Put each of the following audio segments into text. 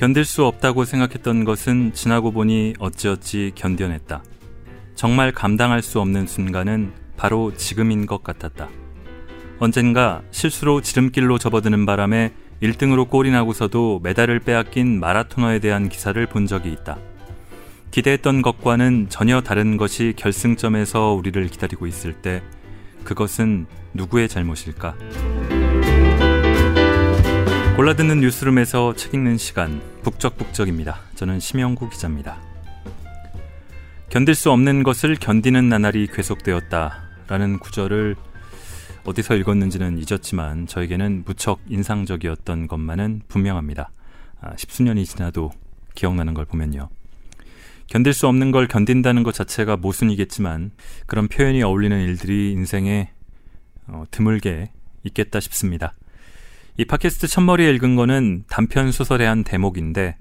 견딜 수 없다고 생각했던 것은 지나고 보니 어찌어찌 견뎌냈다. 정말 감당할 수 없는 순간은 바로 지금인 것 같았다. 언젠가 실수로 지름길로 접어드는 바람에 1등으로 꼴이 나고서도 메달을 빼앗긴 마라토너에 대한 기사를 본 적이 있다. 기대했던 것과는 전혀 다른 것이 결승점에서 우리를 기다리고 있을 때 그것은 누구의 잘못일까? 골라듣는 뉴스룸에서 책 읽는 시간 북적북적입니다. 저는 심영구 기자입니다. 견딜 수 없는 것을 견디는 나날이 계속되었다라는 구절을 어디서 읽었는지는 잊었지만 저에게는 무척 인상적이었던 것만은 분명합니다. 아, 십수년이 지나도 기억나는 걸 보면요. 견딜 수 없는 걸 견딘다는 것 자체가 모순이겠지만 그런 표현이 어울리는 일들이 인생에 어, 드물게 있겠다 싶습니다. 이 팟캐스트 첫머리에 읽은 거는 단편 소설의 한 대목인데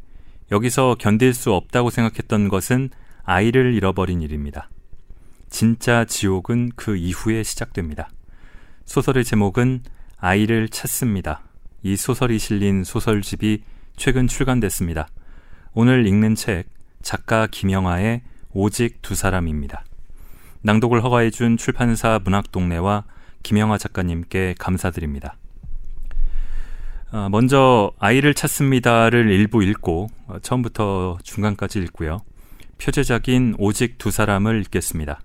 여기서 견딜 수 없다고 생각했던 것은 아이를 잃어버린 일입니다. 진짜 지옥은 그 이후에 시작됩니다. 소설의 제목은 아이를 찾습니다. 이 소설이 실린 소설집이 최근 출간됐습니다. 오늘 읽는 책 작가 김영하의 오직 두 사람입니다. 낭독을 허가해준 출판사 문학동네와 김영하 작가님께 감사드립니다. 어, 먼저 아이를 찾습니다를 일부 읽고 어, 처음부터 중간까지 읽고요. 표제작인 오직 두 사람을 읽겠습니다.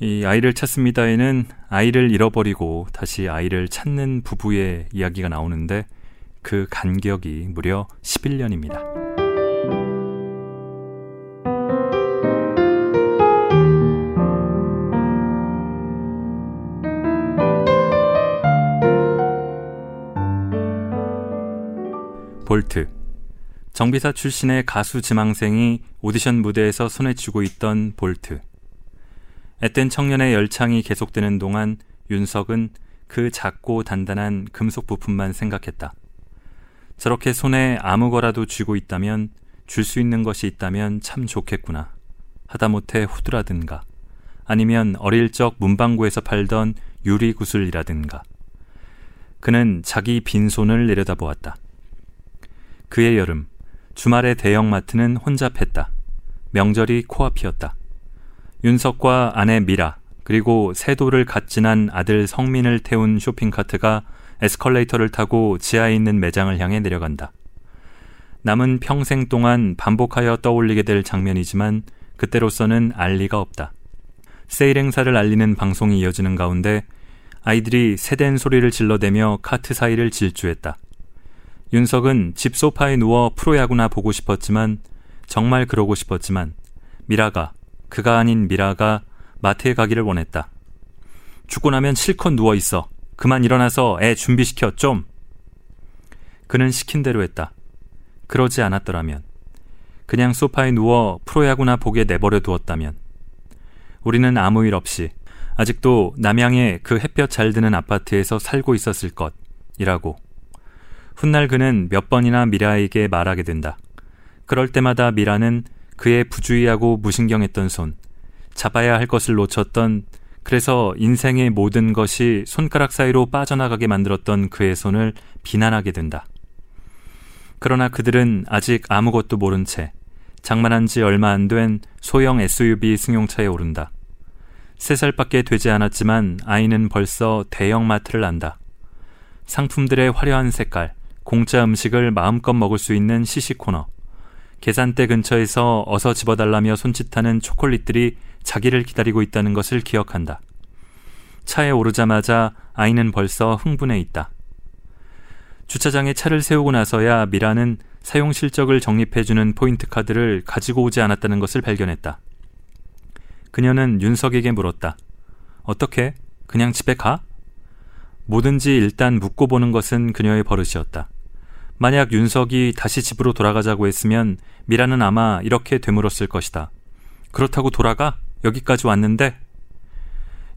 이 아이를 찾습니다에는 아이를 잃어버리고 다시 아이를 찾는 부부의 이야기가 나오는데 그 간격이 무려 11년입니다. 볼트 정비사 출신의 가수 지망생이 오디션 무대에서 손에 쥐고 있던 볼트 앳된 청년의 열창이 계속되는 동안 윤석은 그 작고 단단한 금속 부품만 생각했다. 저렇게 손에 아무 거라도 쥐고 있다면 줄 수 있는 것이 있다면 참 좋겠구나. 하다못해 호두라든가 아니면 어릴 적 문방구에서 팔던 유리 구슬이라든가. 그는 자기 빈손을 내려다보았다. 그의 여름, 주말의 대형마트는 혼잡했다. 명절이 코앞이었다. 윤석과 아내 미라 그리고 세도를 갓 지난 아들 성민을 태운 쇼핑카트가 에스컬레이터를 타고 지하에 있는 매장을 향해 내려간다. 남은 평생 동안 반복하여 떠올리게 될 장면이지만 그때로서는 알 리가 없다. 세일 행사를 알리는 방송이 이어지는 가운데 아이들이 세댄 소리를 질러대며 카트 사이를 질주했다. 윤석은 집 소파에 누워 프로야구나 보고 싶었지만 정말 그러고 싶었지만 미라가 그가 아닌 미라가 마트에 가기를 원했다. 죽고 나면 실컷 누워 있어. 그만 일어나서 애 준비시켜 좀. 그는 시킨 대로 했다. 그러지 않았더라면 그냥 소파에 누워 프로야구나 보게 내버려 두었다면 우리는 아무 일 없이 아직도 남양의 그 햇볕 잘 드는 아파트에서 살고 있었을 것이라고. 훗날 그는 몇 번이나 미라에게 말하게 된다. 그럴 때마다 미라는 그의 부주의하고 무신경했던 손, 잡아야 할 것을 놓쳤던 그래서 인생의 모든 것이 손가락 사이로 빠져나가게 만들었던 그의 손을 비난하게 된다. 그러나 그들은 아직 아무것도 모른 채 장만한 지 얼마 안 된 소형 SUV 승용차에 오른다. 세 살밖에 되지 않았지만 아이는 벌써 대형 마트를 안다. 상품들의 화려한 색깔, 공짜 음식을 마음껏 먹을 수 있는 시식 코너, 계산대 근처에서 어서 집어달라며 손짓하는 초콜릿들이 자기를 기다리고 있다는 것을 기억한다. 차에 오르자마자 아이는 벌써 흥분해 있다. 주차장에 차를 세우고 나서야 미라는 사용 실적을 정립해주는 포인트 카드를 가지고 오지 않았다는 것을 발견했다. 그녀는 윤석에게 물었다. 어떻게? 그냥 집에 가? 뭐든지 일단 묻고 보는 것은 그녀의 버릇이었다. 만약 윤석이 다시 집으로 돌아가자고 했으면 미라는 아마 이렇게 되물었을 것이다. 그렇다고 돌아가? 여기까지 왔는데?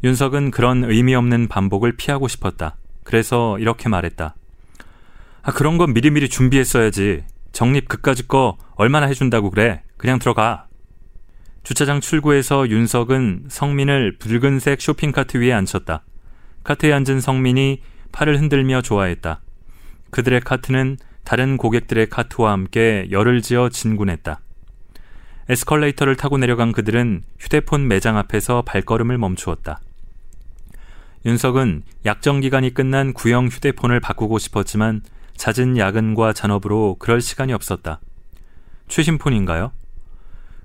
윤석은 그런 의미 없는 반복을 피하고 싶었다. 그래서 이렇게 말했다. 아, 그런 건 미리미리 준비했어야지. 정립 그까짓 거 얼마나 해준다고 그래. 그냥 들어가. 주차장 출구에서 윤석은 성민을 붉은색 쇼핑카트 위에 앉혔다. 카트에 앉은 성민이 팔을 흔들며 좋아했다. 그들의 카트는 다른 고객들의 카트와 함께 열을 지어 진군했다. 에스컬레이터를 타고 내려간 그들은 휴대폰 매장 앞에서 발걸음을 멈추었다. 윤석은 약정 기간이 끝난 구형 휴대폰을 바꾸고 싶었지만 잦은 야근과 잔업으로 그럴 시간이 없었다. 최신 폰인가요?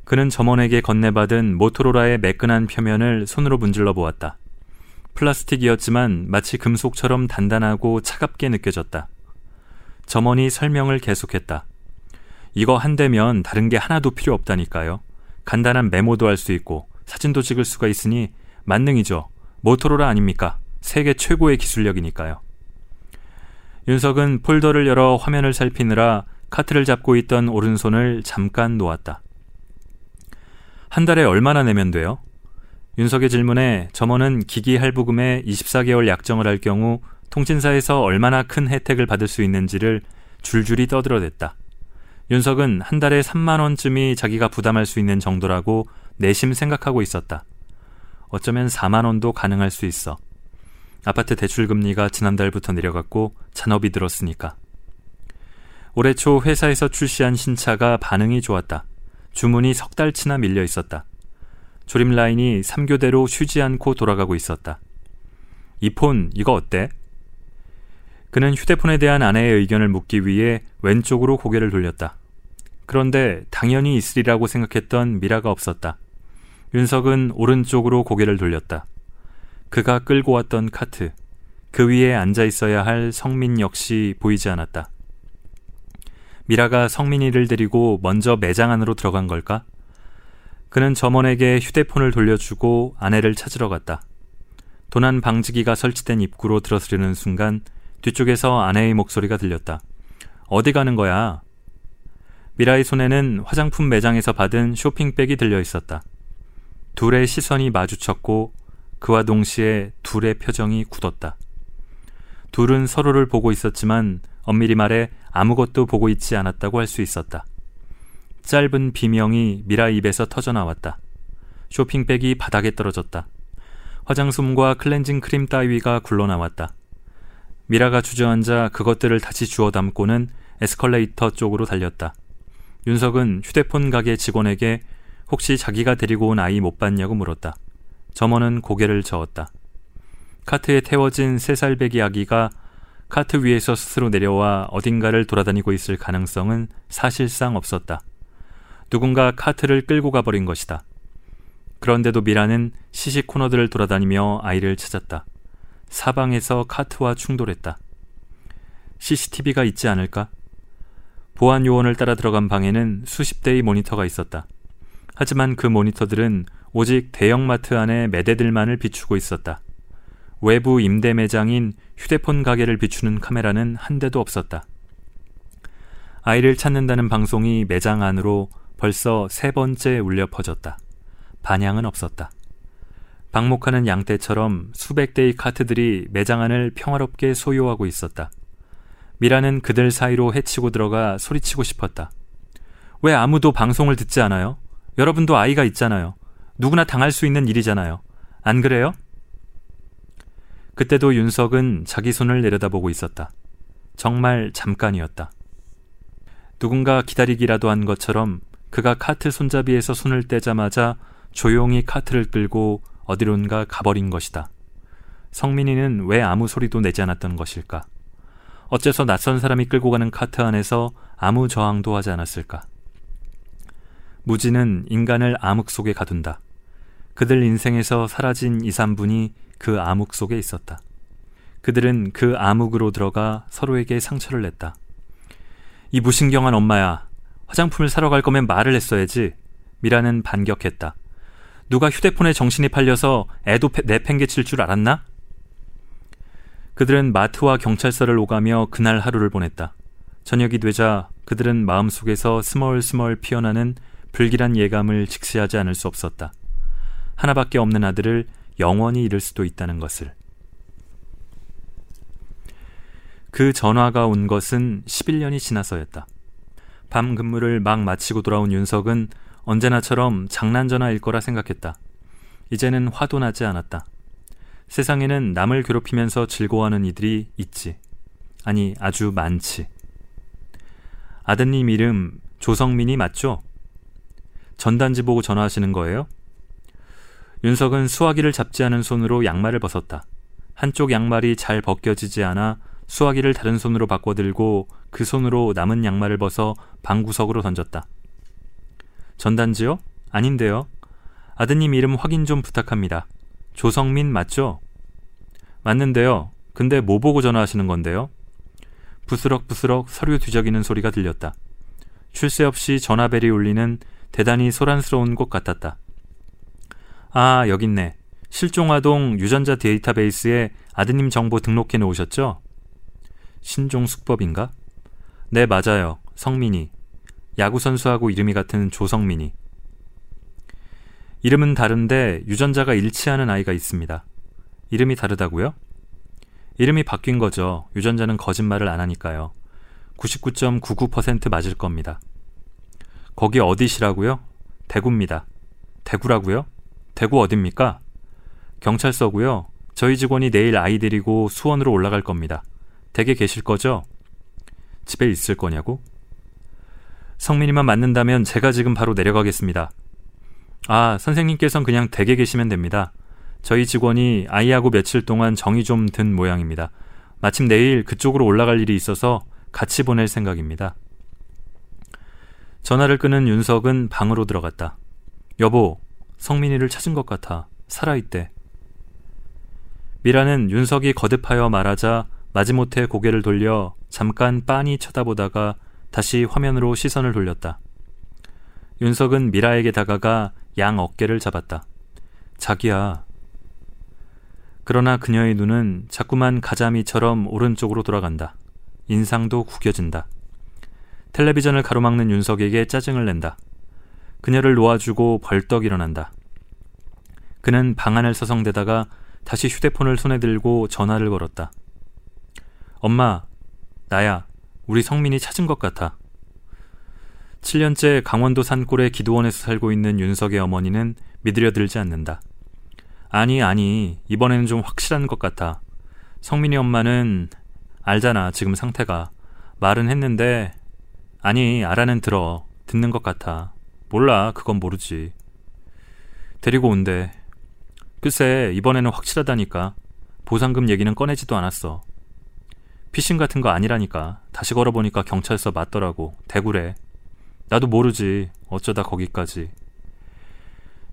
그는 점원에게 건네받은 모토로라의 매끈한 표면을 손으로 문질러 보았다. 플라스틱이었지만 마치 금속처럼 단단하고 차갑게 느껴졌다. 점원이 설명을 계속했다. 이거 한 대면 다른 게 하나도 필요 없다니까요. 간단한 메모도 할 수 있고 사진도 찍을 수가 있으니 만능이죠. 모토로라 아닙니까? 세계 최고의 기술력이니까요. 윤석은 폴더를 열어 화면을 살피느라 카트를 잡고 있던 오른손을 잠깐 놓았다. 한 달에 얼마나 내면 돼요? 윤석의 질문에 점원은 기기 할부금에 24개월 약정을 할 경우 통신사에서 얼마나 큰 혜택을 받을 수 있는지를 줄줄이 떠들어댔다. 윤석은 한 달에 3만 원쯤이 자기가 부담할 수 있는 정도라고 내심 생각하고 있었다. 어쩌면 4만 원도 가능할 수 있어. 아파트 대출 금리가 지난달부터 내려갔고 잔업이 들었으니까. 올해 초 회사에서 출시한 신차가 반응이 좋았다. 주문이 석 달치나 밀려 있었다. 조립 라인이 3교대로 쉬지 않고 돌아가고 있었다. 이 폰, 이거 어때? 그는 휴대폰에 대한 아내의 의견을 묻기 위해 왼쪽으로 고개를 돌렸다. 그런데 당연히 있으리라고 생각했던 미라가 없었다. 윤석은 오른쪽으로 고개를 돌렸다. 그가 끌고 왔던 카트, 그 위에 앉아 있어야 할 성민 역시 보이지 않았다. 미라가 성민이를 데리고 먼저 매장 안으로 들어간 걸까? 그는 점원에게 휴대폰을 돌려주고 아내를 찾으러 갔다. 도난 방지기가 설치된 입구로 들어서려는 순간 뒤쪽에서 아내의 목소리가 들렸다. 어디 가는 거야? 미라의 손에는 화장품 매장에서 받은 쇼핑백이 들려 있었다. 둘의 시선이 마주쳤고 그와 동시에 둘의 표정이 굳었다. 둘은 서로를 보고 있었지만 엄밀히 말해 아무것도 보고 있지 않았다고 할 수 있었다. 짧은 비명이 미라 입에서 터져 나왔다. 쇼핑백이 바닥에 떨어졌다. 화장솜과 클렌징 크림 따위가 굴러나왔다. 미라가 주저앉아 그것들을 다시 주워 담고는 에스컬레이터 쪽으로 달렸다. 윤석은 휴대폰 가게 직원에게 혹시 자기가 데리고 온 아이 못 봤냐고 물었다. 점원은 고개를 저었다. 카트에 태워진 세 살배기 아기가 카트 위에서 스스로 내려와 어딘가를 돌아다니고 있을 가능성은 사실상 없었다. 누군가 카트를 끌고 가버린 것이다. 그런데도 미라는 시식 코너들을 돌아다니며 아이를 찾았다. 사방에서 카트와 충돌했다. CCTV가 있지 않을까? 보안 요원을 따라 들어간 방에는 수십 대의 모니터가 있었다. 하지만 그 모니터들은 오직 대형마트 안의 매대들만을 비추고 있었다. 외부 임대 매장인 휴대폰 가게를 비추는 카메라는 한 대도 없었다. 아이를 찾는다는 방송이 매장 안으로 벌써 세 번째 울려 퍼졌다. 반향은 없었다. 방목하는 양떼처럼 수백 대의 카트들이 매장 안을 평화롭게 소유하고 있었다. 미라는 그들 사이로 헤치고 들어가 소리치고 싶었다. 왜 아무도 방송을 듣지 않아요? 여러분도 아이가 있잖아요. 누구나 당할 수 있는 일이잖아요. 안 그래요? 그때도 윤석은 자기 손을 내려다보고 있었다. 정말 잠깐이었다. 누군가 기다리기라도 한 것처럼 그가 카트 손잡이에서 손을 떼자마자 조용히 카트를 끌고 어디론가 가버린 것이다. 성민이는 왜 아무 소리도 내지 않았던 것일까? 어째서 낯선 사람이 끌고 가는 카트 안에서 아무 저항도 하지 않았을까? 무지는 인간을 암흑 속에 가둔다. 그들 인생에서 사라진 2, 3분이 그 암흑 속에 있었다. 그들은 그 암흑으로 들어가 서로에게 상처를 냈다. 이 무신경한 엄마야. 화장품을 사러 갈 거면 말을 했어야지. 미라는 반격했다. 누가 휴대폰에 정신이 팔려서 애도 내팽개칠 줄 알았나? 그들은 마트와 경찰서를 오가며 그날 하루를 보냈다. 저녁이 되자 그들은 마음속에서 스멀스멀 피어나는 불길한 예감을 직시하지 않을 수 없었다. 하나밖에 없는 아들을 영원히 잃을 수도 있다는 것을. 그 전화가 온 것은 11년이 지나서였다. 밤 근무를 막 마치고 돌아온 윤석은 언제나처럼 장난 전화일 거라 생각했다. 이제는 화도 나지 않았다. 세상에는 남을 괴롭히면서 즐거워하는 이들이 있지. 아니, 아주 많지. 아드님 이름 조성민이 맞죠? 전단지 보고 전화하시는 거예요? 윤석은 수화기를 잡지 않은 손으로 양말을 벗었다. 한쪽 양말이 잘 벗겨지지 않아 수화기를 다른 손으로 바꿔 들고 그 손으로 남은 양말을 벗어 방구석으로 던졌다. 전단지요? 아닌데요. 아드님 이름 확인 좀 부탁합니다. 조성민 맞죠? 맞는데요. 근데 뭐 보고 전화하시는 건데요? 부스럭부스럭 서류 뒤적이는 소리가 들렸다. 쉴새 없이 전화벨이 울리는 대단히 소란스러운 곳 같았다. 아, 여기 있네. 실종아동 유전자 데이터베이스에 아드님 정보 등록해 놓으셨죠? 신종 숙법인가? 네, 맞아요. 성민이. 야구 선수하고 이름이 같은 조성민이. 이름은 다른데 유전자가 일치하는 아이가 있습니다. 이름이 다르다고요? 이름이 바뀐 거죠. 유전자는 거짓말을 안 하니까요. 99.99% 맞을 겁니다. 거기 어디시라고요? 대구입니다. 대구라고요? 대구 어딥니까? 경찰서고요. 저희 직원이 내일 아이 데리고 수원으로 올라갈 겁니다. 댁에 계실 거죠? 집에 있을 거냐고? 성민이만 맞는다면 제가 지금 바로 내려가겠습니다. 아, 선생님께선 그냥 댁에 계시면 됩니다. 저희 직원이 아이하고 며칠 동안 정이 좀 든 모양입니다. 마침 내일 그쪽으로 올라갈 일이 있어서 같이 보낼 생각입니다. 전화를 끄는 윤석은 방으로 들어갔다. 여보, 성민이를 찾은 것 같아. 살아있대. 미라는 윤석이 거듭하여 말하자 마지못해 고개를 돌려 잠깐 빤히 쳐다보다가 다시 화면으로 시선을 돌렸다. 윤석은 미라에게 다가가 양 어깨를 잡았다. 자기야. 그러나 그녀의 눈은 자꾸만 가자미처럼 오른쪽으로 돌아간다. 인상도 구겨진다. 텔레비전을 가로막는 윤석에게 짜증을 낸다. 그녀를 놓아주고 벌떡 일어난다. 그는 방 안을 서성대다가 다시 휴대폰을 손에 들고 전화를 걸었다. 엄마, 나야. 우리 성민이 찾은 것 같아. 7년째 강원도 산골의 기도원에서 살고 있는 윤석의 어머니는 믿으려 들지 않는다. 아니, 아니, 이번에는 좀 확실한 것 같아. 성민이 엄마는 알잖아, 지금 상태가. 말은 했는데, 아니, 알아는 들어. 듣는 것 같아. 몰라, 그건 모르지. 데리고 온대. 글쎄, 이번에는 확실하다니까. 보상금 얘기는 꺼내지도 않았어. 피싱 같은 거 아니라니까. 다시 걸어보니까 경찰서 맞더라고. 대구래. 나도 모르지. 어쩌다 거기까지.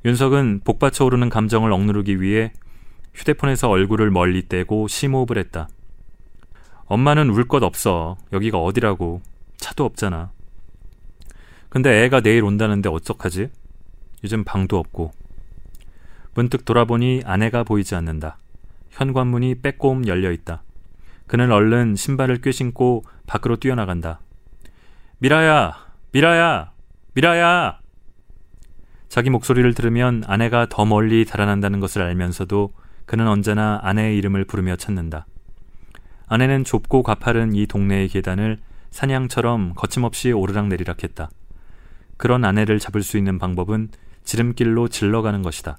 윤석은 복받쳐 오르는 감정을 억누르기 위해 휴대폰에서 얼굴을 멀리 떼고 심호흡을 했다. 엄마는 울 것 없어. 여기가 어디라고. 차도 없잖아. 근데 애가 내일 온다는데 어떡하지? 요즘 방도 없고. 문득 돌아보니 아내가 보이지 않는다. 현관문이 빼꼼 열려 있다. 그는 얼른 신발을 꿰신고 밖으로 뛰어나간다. 미라야! 미라야! 미라야! 자기 목소리를 들으면 아내가 더 멀리 달아난다는 것을 알면서도 그는 언제나 아내의 이름을 부르며 찾는다. 아내는 좁고 가파른 이 동네의 계단을 사냥처럼 거침없이 오르락내리락 했다. 그런 아내를 잡을 수 있는 방법은 지름길로 질러가는 것이다.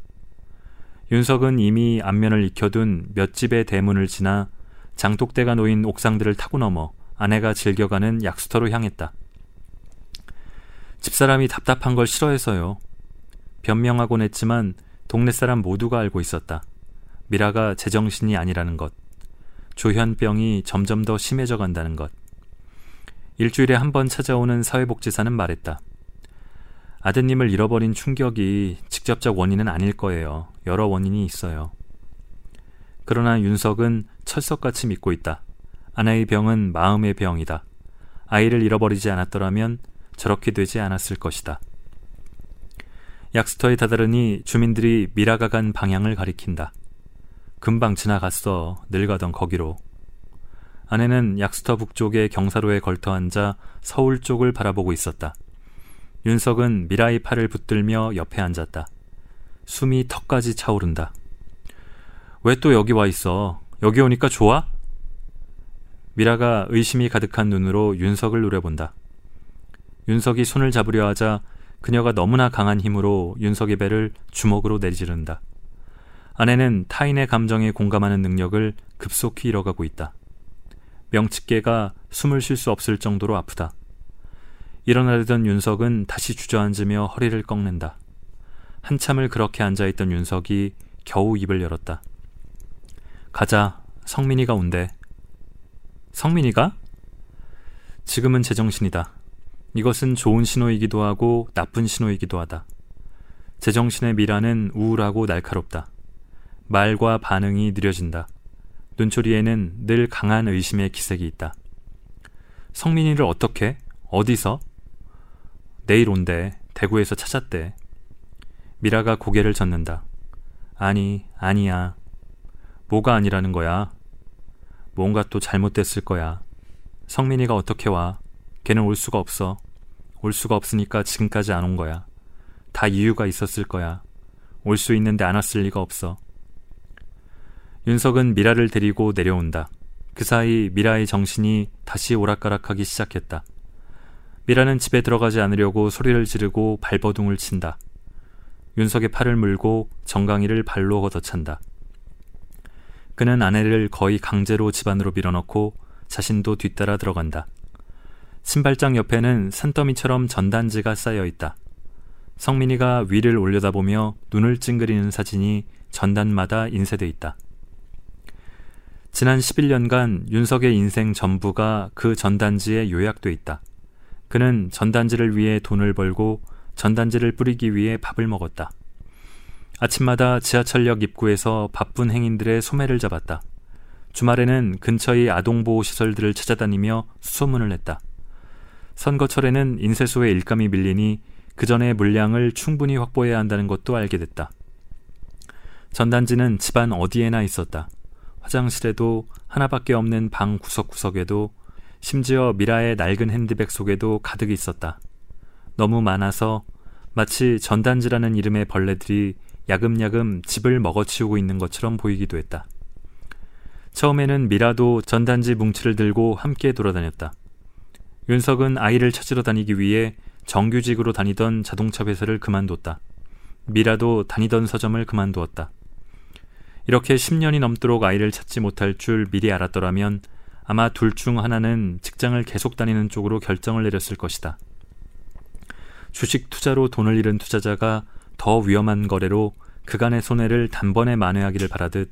윤석은 이미 안면을 익혀둔 몇 집의 대문을 지나 장독대가 놓인 옥상들을 타고 넘어 아내가 즐겨가는 약수터로 향했다. 집사람이 답답한 걸 싫어해서요. 변명하곤 했지만 동네 사람 모두가 알고 있었다. 미라가 제정신이 아니라는 것. 조현병이 점점 더 심해져 간다는 것. 일주일에 한 번 찾아오는 사회복지사는 말했다. 아드님을 잃어버린 충격이 직접적 원인은 아닐 거예요. 여러 원인이 있어요. 그러나 윤석은 철석같이 믿고 있다. 아내의 병은 마음의 병이다. 아이를 잃어버리지 않았더라면 저렇게 되지 않았을 것이다. 약수터에 다다르니 주민들이 미라가 간 방향을 가리킨다. 금방 지나갔어. 늘 가던 거기로. 아내는 약수터 북쪽의 경사로에 걸터 앉아 서울 쪽을 바라보고 있었다. 윤석은 미라의 팔을 붙들며 옆에 앉았다. 숨이 턱까지 차오른다. 왜 또 여기 와 있어? 여기 오니까 좋아? 미라가 의심이 가득한 눈으로 윤석을 노려본다. 윤석이 손을 잡으려 하자 그녀가 너무나 강한 힘으로 윤석의 배를 주먹으로 내리지른다. 아내는 타인의 감정에 공감하는 능력을 급속히 잃어가고 있다. 명치계가 숨을 쉴 수 없을 정도로 아프다. 일어나려던 윤석은 다시 주저앉으며 허리를 꺾는다. 한참을 그렇게 앉아있던 윤석이 겨우 입을 열었다. 가자. 성민이가 온대. 성민이가? 지금은 제정신이다. 이것은 좋은 신호이기도 하고 나쁜 신호이기도 하다. 제정신의 미라는 우울하고 날카롭다. 말과 반응이 느려진다. 눈초리에는 늘 강한 의심의 기색이 있다. 성민이를 어떻게? 어디서? 내일 온대. 대구에서 찾았대. 미라가 고개를 젓는다. 아니, 아니야. 뭐가 아니라는 거야? 뭔가 또 잘못됐을 거야. 성민이가 어떻게 와? 걔는 올 수가 없어. 올 수가 없으니까 지금까지 안 온 거야. 다 이유가 있었을 거야. 올 수 있는데 안 왔을 리가 없어. 윤석은 미라를 데리고 내려온다. 그 사이 미라의 정신이 다시 오락가락하기 시작했다. 미라는 집에 들어가지 않으려고 소리를 지르고 발버둥을 친다. 윤석의 팔을 물고 정강이를 발로 걷어찬다. 그는 아내를 거의 강제로 집 안으로 밀어넣고 자신도 뒤따라 들어간다. 신발장 옆에는 산더미처럼 전단지가 쌓여 있다. 성민이가 위를 올려다보며 눈을 찡그리는 사진이 전단마다 인쇄돼 있다. 지난 11년간 윤석의 인생 전부가 그 전단지에 요약돼 있다. 그는 전단지를 위해 돈을 벌고 전단지를 뿌리기 위해 밥을 먹었다. 아침마다 지하철역 입구에서 바쁜 행인들의 소매를 잡았다. 주말에는 근처의 아동보호 시설들을 찾아다니며 수소문을 냈다. 선거철에는 인쇄소에 일감이 밀리니 그 전에 물량을 충분히 확보해야 한다는 것도 알게 됐다. 전단지는 집안 어디에나 있었다. 화장실에도 하나밖에 없는 방 구석구석에도 심지어 미라의 낡은 핸드백 속에도 가득 있었다. 너무 많아서 마치 전단지라는 이름의 벌레들이 야금야금 집을 먹어치우고 있는 것처럼 보이기도 했다. 처음에는 미라도 전단지 뭉치를 들고 함께 돌아다녔다. 윤석은 아이를 찾으러 다니기 위해 정규직으로 다니던 자동차 회사를 그만뒀다. 미라도 다니던 서점을 그만두었다. 이렇게 10년이 넘도록 아이를 찾지 못할 줄 미리 알았더라면 아마 둘 중 하나는 직장을 계속 다니는 쪽으로 결정을 내렸을 것이다. 주식 투자로 돈을 잃은 투자자가 더 위험한 거래로 그간의 손해를 단번에 만회하기를 바라듯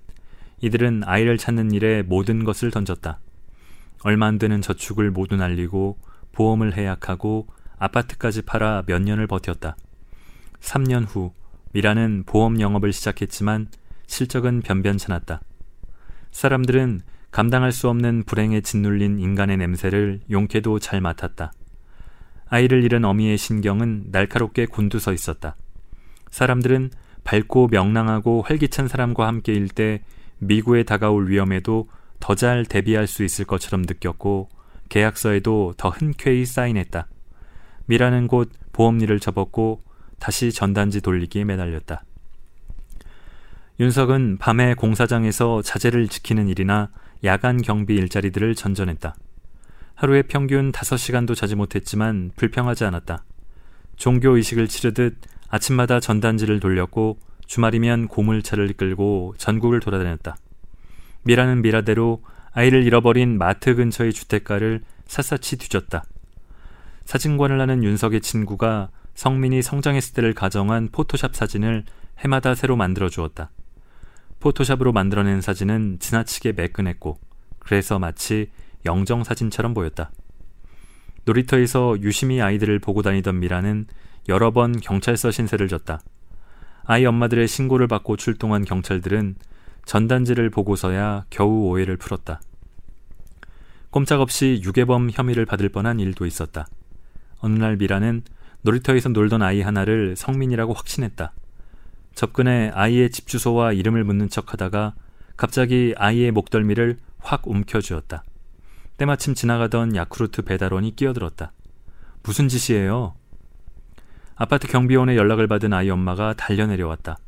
이들은 아이를 찾는 일에 모든 것을 던졌다. 얼마 안 되는 저축을 모두 날리고 보험을 해약하고 아파트까지 팔아 몇 년을 버텼다. 3년 후 미라는 보험 영업을 시작했지만 실적은 변변찮았다. 사람들은 감당할 수 없는 불행에 짓눌린 인간의 냄새를 용케도 잘 맡았다. 아이를 잃은 어미의 신경은 날카롭게 곤두서 있었다. 사람들은 밝고 명랑하고 활기찬 사람과 함께일 때 미국에 다가올 위험에도 더 잘 대비할 수 있을 것처럼 느꼈고 계약서에도 더 흔쾌히 사인했다. 미라는 곳 보험 일을 접었고 다시 전단지 돌리기에 매달렸다. 윤석은 밤에 공사장에서 자재를 지키는 일이나 야간 경비 일자리들을 전전했다. 하루에 평균 5시간도 자지 못했지만 불평하지 않았다. 종교 의식을 치르듯 아침마다 전단지를 돌렸고 주말이면 고물차를 끌고 전국을 돌아다녔다. 미라는 미라대로 아이를 잃어버린 마트 근처의 주택가를 샅샅이 뒤졌다. 사진관을 하는 윤석의 친구가 성민이 성장했을 때를 가정한 포토샵 사진을 해마다 새로 만들어 주었다. 포토샵으로 만들어낸 사진은 지나치게 매끈했고 그래서 마치 영정 사진처럼 보였다. 놀이터에서 유심히 아이들을 보고 다니던 미라는 여러 번 경찰서 신세를 졌다. 아이 엄마들의 신고를 받고 출동한 경찰들은 전단지를 보고서야 겨우 오해를 풀었다. 꼼짝없이 유괴범 혐의를 받을 뻔한 일도 있었다. 어느 날 미라는 놀이터에서 놀던 아이 하나를 성민이라고 확신했다. 접근해 아이의 집 주소와 이름을 묻는 척 하다가 갑자기 아이의 목덜미를 확 움켜쥐었다. 때마침 지나가던 야쿠르트 배달원이 끼어들었다. 무슨 짓이에요? 아파트 경비원의 연락을 받은 아이 엄마가 달려 내려왔다.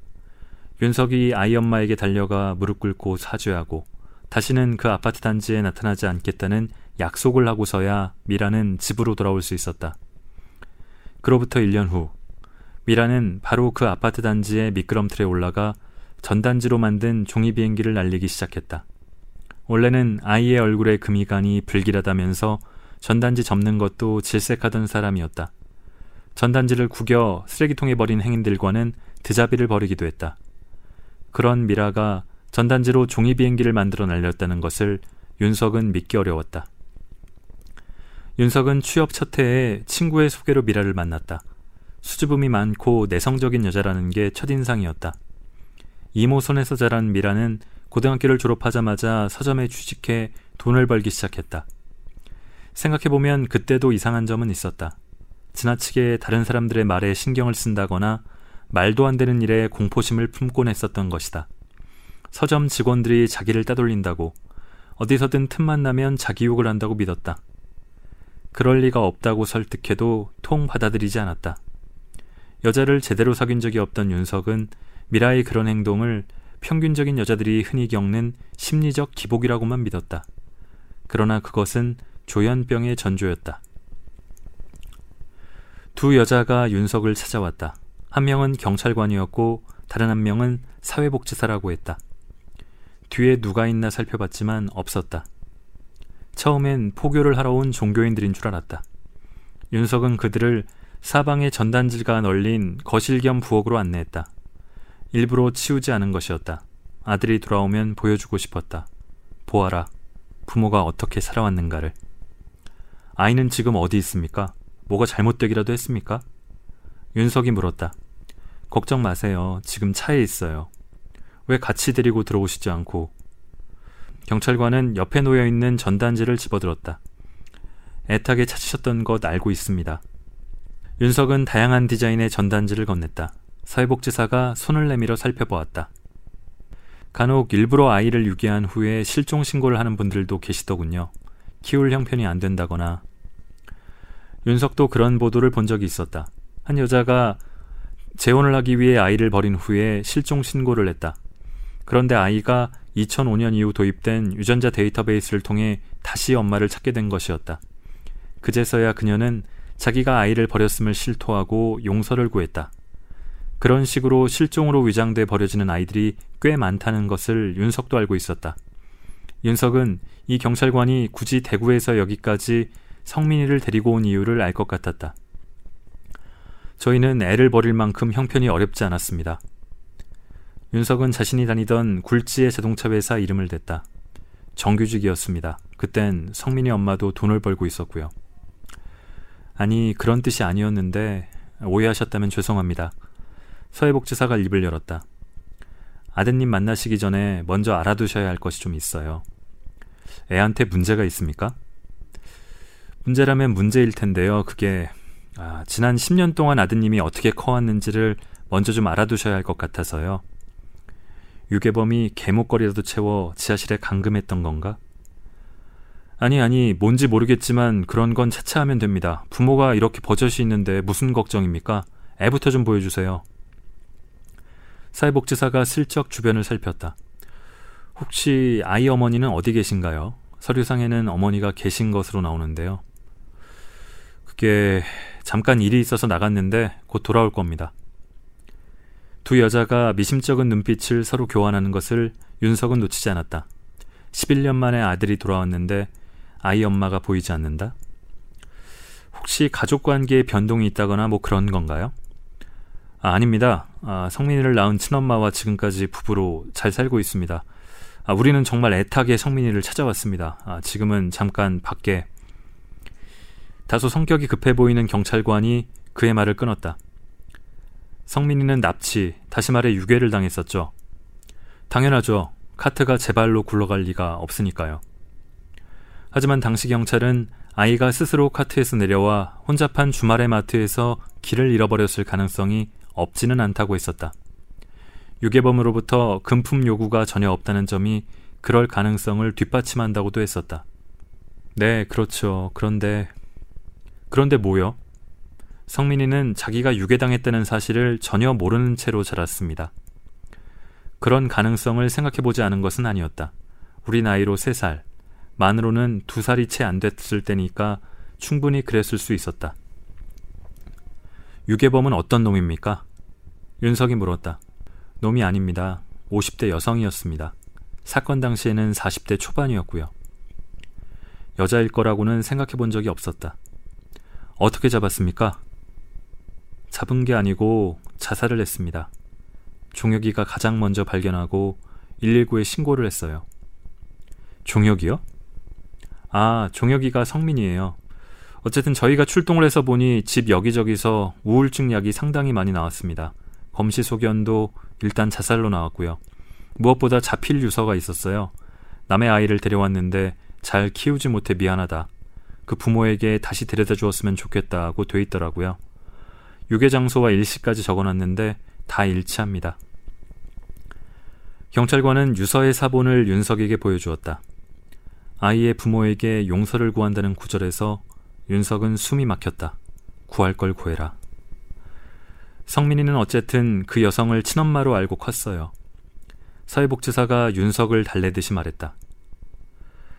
윤석이 아이 엄마에게 달려가 무릎 꿇고 사죄하고 다시는 그 아파트 단지에 나타나지 않겠다는 약속을 하고서야 미라는 집으로 돌아올 수 있었다. 그로부터 1년 후 미라는 바로 그 아파트 단지의 미끄럼틀에 올라가 전단지로 만든 종이 비행기를 날리기 시작했다. 원래는 아이의 얼굴에 금이간이 불길하다면서 전단지 접는 것도 질색하던 사람이었다. 전단지를 구겨 쓰레기통에 버린 행인들과는 드자비를 벌이기도 했다. 그런 미라가 전단지로 종이 비행기를 만들어 날렸다는 것을 윤석은 믿기 어려웠다. 윤석은 취업 첫 해에 친구의 소개로 미라를 만났다. 수줍음이 많고 내성적인 여자라는 게 첫인상이었다. 이모 손에서 자란 미라는 고등학교를 졸업하자마자 서점에 취직해 돈을 벌기 시작했다. 생각해보면 그때도 이상한 점은 있었다. 지나치게 다른 사람들의 말에 신경을 쓴다거나 말도 안 되는 일에 공포심을 품곤 했었던 것이다. 서점 직원들이 자기를 따돌린다고 어디서든 틈만 나면 자기 욕을 한다고 믿었다. 그럴 리가 없다고 설득해도 통 받아들이지 않았다. 여자를 제대로 사귄 적이 없던 윤석은 미라의 그런 행동을 평균적인 여자들이 흔히 겪는 심리적 기복이라고만 믿었다. 그러나 그것은 조현병의 전조였다. 두 여자가 윤석을 찾아왔다. 한 명은 경찰관이었고 다른 한 명은 사회복지사라고 했다. 뒤에 누가 있나 살펴봤지만 없었다. 처음엔 포교를 하러 온 종교인들인 줄 알았다. 윤석은 그들을 사방에 전단지가 널린 거실 겸 부엌으로 안내했다. 일부러 치우지 않은 것이었다. 아들이 돌아오면 보여주고 싶었다. 보아라. 부모가 어떻게 살아왔는가를. 아이는 지금 어디 있습니까? 뭐가 잘못되기라도 했습니까? 윤석이 물었다. 걱정 마세요. 지금 차에 있어요. 왜 같이 데리고 들어오시지 않고? 경찰관은 옆에 놓여 있는 전단지를 집어들었다. 애타게 찾으셨던 것 알고 있습니다. 윤석은 다양한 디자인의 전단지를 건넸다. 사회복지사가 손을 내밀어 살펴보았다. 간혹 일부러 아이를 유기한 후에 실종 신고를 하는 분들도 계시더군요. 키울 형편이 안 된다거나. 윤석도 그런 보도를 본 적이 있었다. 한 여자가 재혼을 하기 위해 아이를 버린 후에 실종 신고를 했다. 그런데 아이가 2005년 이후 도입된 유전자 데이터베이스를 통해 다시 엄마를 찾게 된 것이었다. 그제서야 그녀는 자기가 아이를 버렸음을 실토하고 용서를 구했다. 그런 식으로 실종으로 위장돼 버려지는 아이들이 꽤 많다는 것을 윤석도 알고 있었다. 윤석은 이 경찰관이 굳이 대구에서 여기까지 성민이를 데리고 온 이유를 알 것 같았다. 저희는 애를 버릴 만큼 형편이 어렵지 않았습니다. 윤석은 자신이 다니던 굴지의 자동차 회사 이름을 댔다. 정규직이었습니다. 그땐 성민이 엄마도 돈을 벌고 있었고요. 아니, 그런 뜻이 아니었는데 오해하셨다면 죄송합니다. 서해복지사가 입을 열었다. 아드님 만나시기 전에 먼저 알아두셔야 할 것이 좀 있어요. 애한테 문제가 있습니까? 문제라면 문제일 텐데요. 그게 아, 지난 10년 동안 아드님이 어떻게 커왔는지를 먼저 좀 알아두셔야 할 것 같아서요. 유괴범이 개목걸이라도 채워 지하실에 감금했던 건가? 아니, 아니, 뭔지 모르겠지만 그런 건 차차 하면 됩니다. 부모가 이렇게 버젓이 있는데 무슨 걱정입니까? 애부터 좀 보여주세요. 사회복지사가 슬쩍 주변을 살폈다. 혹시 아이 어머니는 어디 계신가요? 서류상에는 어머니가 계신 것으로 나오는데요. 그게 잠깐 일이 있어서 나갔는데 곧 돌아올 겁니다. 두 여자가 미심쩍은 눈빛을 서로 교환하는 것을 윤석은 놓치지 않았다. 11년 만에 아들이 돌아왔는데 아이 엄마가 보이지 않는다? 혹시 가족 관계에 변동이 있다거나 뭐 그런 건가요? 아, 아닙니다. 아, 성민이를 낳은 친엄마와 지금까지 부부로 잘 살고 있습니다. 아, 우리는 정말 애타게 성민이를 찾아왔습니다. 아, 지금은 잠깐 밖에. 다소 성격이 급해 보이는 경찰관이 그의 말을 끊었다. 성민이는 납치, 다시 말해 유괴를 당했었죠. 당연하죠. 카트가 제 발로 굴러갈 리가 없으니까요. 하지만 당시 경찰은 아이가 스스로 카트에서 내려와 혼잡한 주말의 마트에서 길을 잃어버렸을 가능성이 없지는 않다고 했었다. 유괴범으로부터 금품 요구가 전혀 없다는 점이 그럴 가능성을 뒷받침한다고도 했었다. 네, 그렇죠. 그런데 그런데 뭐요? 성민이는 자기가 유괴당했다는 사실을 전혀 모르는 채로 자랐습니다. 그런 가능성을 생각해보지 않은 것은 아니었다. 우리 나이로 3살, 만으로는 2살이 채 안 됐을 때니까 충분히 그랬을 수 있었다. 유괴범은 어떤 놈입니까? 윤석이 물었다. 놈이 아닙니다. 50대 여성이었습니다. 사건 당시에는 40대 초반이었고요. 여자일 거라고는 생각해 본 적이 없었다. 어떻게 잡았습니까? 잡은 게 아니고 자살을 했습니다. 종혁이가 가장 먼저 발견하고 119에 신고를 했어요. 종혁이요? 아, 종혁이가 성민이에요. 어쨌든 저희가 출동을 해서 보니 집 여기저기서 우울증 약이 상당히 많이 나왔습니다. 검시 소견도 일단 자살로 나왔고요. 무엇보다 자필 유서가 있었어요. 남의 아이를 데려왔는데 잘 키우지 못해 미안하다. 그 부모에게 다시 데려다 주었으면 좋겠다고 돼 있더라고요. 유괴 장소와 일시까지 적어놨는데 다 일치합니다. 경찰관은 유서의 사본을 윤석에게 보여주었다. 아이의 부모에게 용서를 구한다는 구절에서 윤석은 숨이 막혔다. 구할 걸 구해라. 성민이는 어쨌든 그 여성을 친엄마로 알고 컸어요. 사회복지사가 윤석을 달래듯이 말했다.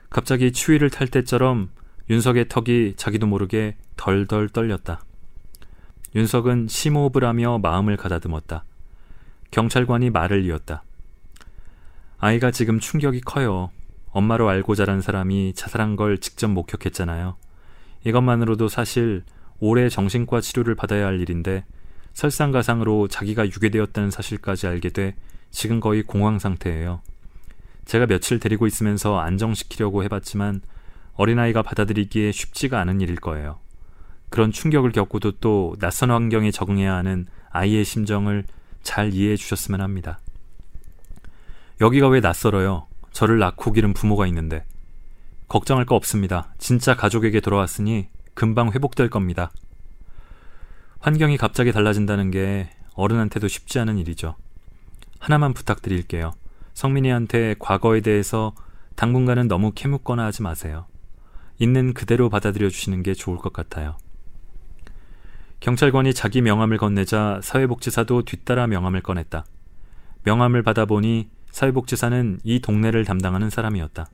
갑자기 추위를 탈 때처럼 윤석의 턱이 자기도 모르게 덜덜 떨렸다. 윤석은 심호흡을 하며 마음을 가다듬었다. 경찰관이 말을 이었다. 아이가 지금 충격이 커요. 엄마로 알고 자란 사람이 자살한 걸 직접 목격했잖아요. 이것만으로도 사실 오래 정신과 치료를 받아야 할 일인데 설상가상으로 자기가 유괴되었다는 사실까지 알게 돼 지금 거의 공황 상태예요. 제가 며칠 데리고 있으면서 안정시키려고 해봤지만 어린아이가 받아들이기에 쉽지가 않은 일일 거예요. 그런 충격을 겪고도 또 낯선 환경에 적응해야 하는 아이의 심정을 잘 이해해 주셨으면 합니다. 여기가 왜 낯설어요? 저를 낳고 기른 부모가 있는데. 걱정할 거 없습니다. 진짜 가족에게 돌아왔으니 금방 회복될 겁니다. 환경이 갑자기 달라진다는 게 어른한테도 쉽지 않은 일이죠. 하나만 부탁드릴게요. 성민이한테 과거에 대해서 당분간은 너무 캐묻거나 하지 마세요. 있는 그대로 받아들여 주시는 게 좋을 것 같아요. 경찰관이 자기 명함을 건네자 사회복지사도 뒤따라 명함을 꺼냈다. 명함을 받아보니 사회복지사는 이 동네를 담당하는 사람이었다.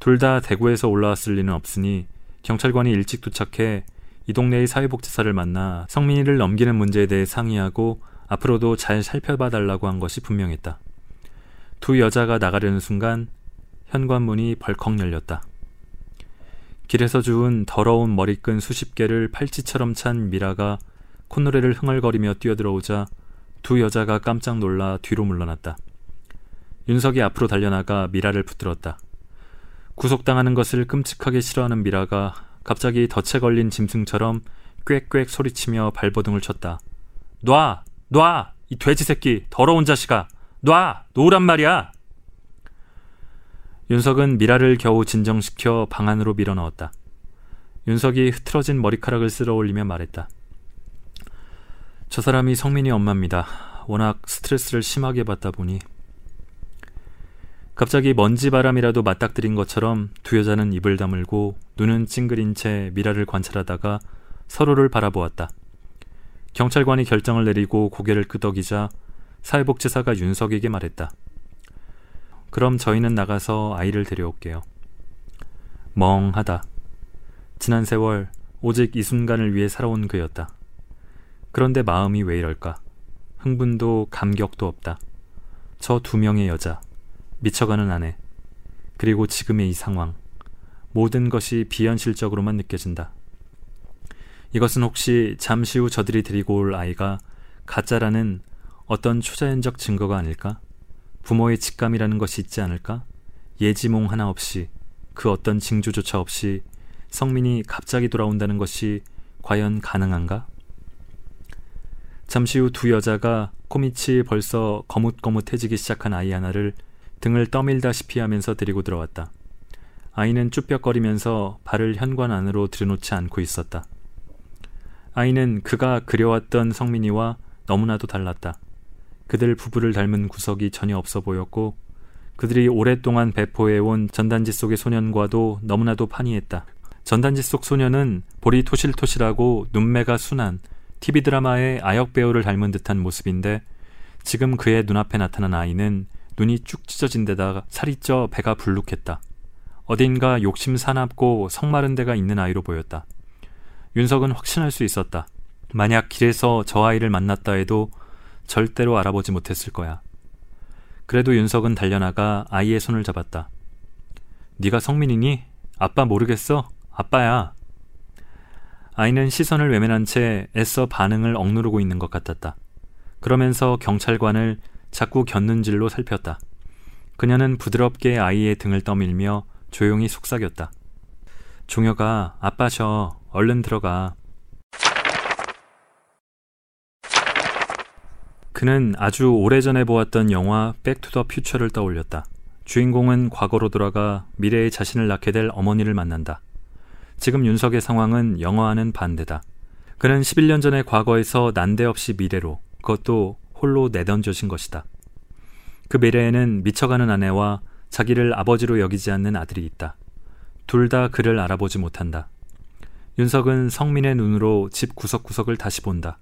둘 다 대구에서 올라왔을 리는 없으니 경찰관이 일찍 도착해 이 동네의 사회복지사를 만나 성민이를 넘기는 문제에 대해 상의하고 앞으로도 잘 살펴봐 달라고 한 것이 분명했다. 두 여자가 나가려는 순간 현관문이 벌컥 열렸다. 길에서 주운 더러운 머리끈 수십 개를 팔찌처럼 찬 미라가 콧노래를 흥얼거리며 뛰어들어오자 두 여자가 깜짝 놀라 뒤로 물러났다. 윤석이 앞으로 달려나가 미라를 붙들었다. 구속당하는 것을 끔찍하게 싫어하는 미라가 갑자기 덫에 걸린 짐승처럼 꽥꽥 소리치며 발버둥을 쳤다. 놔! 놔! 이 돼지 새끼! 더러운 자식아! 놔! 놓으란 말이야! 윤석은 미라를 겨우 진정시켜 방 안으로 밀어넣었다. 윤석이 흐트러진 머리카락을 쓸어 올리며 말했다. 저 사람이 성민이 엄마입니다. 워낙 스트레스를 심하게 받다 보니 갑자기 먼지 바람이라도 맞닥뜨린 것처럼 두 여자는 입을 다물고 눈은 찡그린 채 미라를 관찰하다가 서로를 바라보았다. 경찰관이 결정을 내리고 고개를 끄덕이자 사회복지사가 윤석에게 말했다. 그럼 저희는 나가서 아이를 데려올게요. 멍하다. 지난 세월 오직 이 순간을 위해 살아온 그였다. 그런데 마음이 왜 이럴까? 흥분도 감격도 없다. 저 두 명의 여자. 미쳐가는 아내, 그리고 지금의 이 상황, 모든 것이 비현실적으로만 느껴진다. 이것은 혹시 잠시 후 저들이 데리고 올 아이가 가짜라는 어떤 초자연적 증거가 아닐까? 부모의 직감이라는 것이 있지 않을까? 예지몽 하나 없이 그 어떤 징조조차 없이 성민이 갑자기 돌아온다는 것이 과연 가능한가? 잠시 후 두 여자가 코밑이 벌써 거뭇거뭇해지기 시작한 아이 하나를 등을 떠밀다시피 하면서 데리고 들어왔다. 아이는 쭈뼛거리면서 발을 현관 안으로 들여놓지 않고 있었다. 아이는 그가 그려왔던 성민이와 너무나도 달랐다. 그들 부부를 닮은 구석이 전혀 없어 보였고 그들이 오랫동안 배포해온 전단지 속의 소년과도 너무나도 판이했다. 전단지 속 소년은 볼이 토실토실하고 눈매가 순한 TV 드라마의 아역 배우를 닮은 듯한 모습인데 지금 그의 눈앞에 나타난 아이는 눈이 쭉 찢어진 데다가 살이 쪄 배가 불룩했다. 어딘가 욕심 사납고 성마른 데가 있는 아이로 보였다. 윤석은 확신할 수 있었다. 만약 길에서 저 아이를 만났다 해도 절대로 알아보지 못했을 거야. 그래도 윤석은 달려나가 아이의 손을 잡았다. 네가 성민이니? 아빠 모르겠어? 아빠야. 아이는 시선을 외면한 채 애써 반응을 억누르고 있는 것 같았다. 그러면서 경찰관을 자꾸 곁눈질로 살폈다. 그녀는 부드럽게 아이의 등을 떠밀며 조용히 속삭였다. 종혁아, 아빠셔. 얼른 들어가. 그는 아주 오래전에 보았던 영화 Back to the Future를 떠올렸다. 주인공은 과거로 돌아가 미래의 자신을 낳게 될 어머니를 만난다. 지금 윤석의 상황은 영화와는 반대다. 그는 11년 전의 과거에서 난데없이 미래로, 그것도 홀로 내던져진 것이다. 그 미래에는 미쳐가는 아내와 자기를 아버지로 여기지 않는 아들이 있다. 둘 다 그를 알아보지 못한다. 윤석은 성민의 눈으로 집 구석구석을 다시 본다.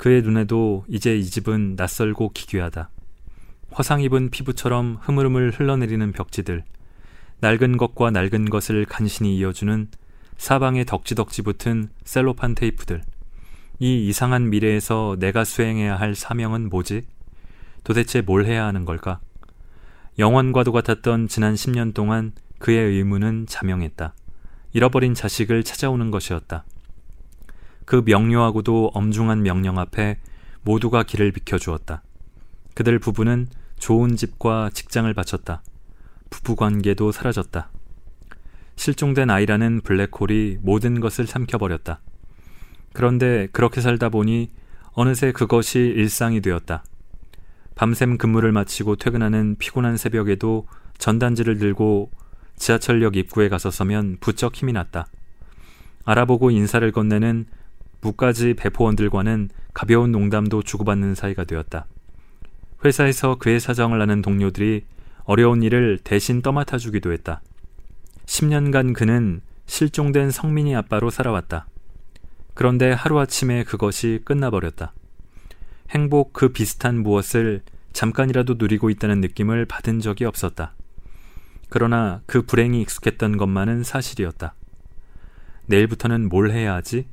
그의 눈에도 이제 이 집은 낯설고 기괴하다. 화상 입은 피부처럼 흐물흐물 흘러내리는 벽지들, 낡은 것과 낡은 것을 간신히 이어주는 사방에 덕지덕지 붙은 셀로판 테이프들. 이 이상한 미래에서 내가 수행해야 할 사명은 뭐지? 도대체 뭘 해야 하는 걸까? 영원과도 같았던 지난 10년 동안 그의 의무는 자명했다. 잃어버린 자식을 찾아오는 것이었다. 그 명료하고도 엄중한 명령 앞에 모두가 길을 비켜주었다. 그들 부부는 좋은 집과 직장을 바쳤다. 부부 관계도 사라졌다. 실종된 아이라는 블랙홀이 모든 것을 삼켜버렸다. 그런데 그렇게 살다 보니 어느새 그것이 일상이 되었다. 밤샘 근무를 마치고 퇴근하는 피곤한 새벽에도 전단지를 들고 지하철역 입구에 가서 서면 부쩍 힘이 났다. 알아보고 인사를 건네는 무까지 배포원들과는 가벼운 농담도 주고받는 사이가 되었다. 회사에서 그의 사정을 아는 동료들이 어려운 일을 대신 떠맡아 주기도 했다. 10년간 그는 실종된 성민이 아빠로 살아왔다. 그런데 하루아침에 그것이 끝나버렸다. 행복 그 비슷한 무엇을 잠깐이라도 누리고 있다는 느낌을 받은 적이 없었다. 그러나 그 불행이 익숙했던 것만은 사실이었다. 내일부터는 뭘 해야 하지?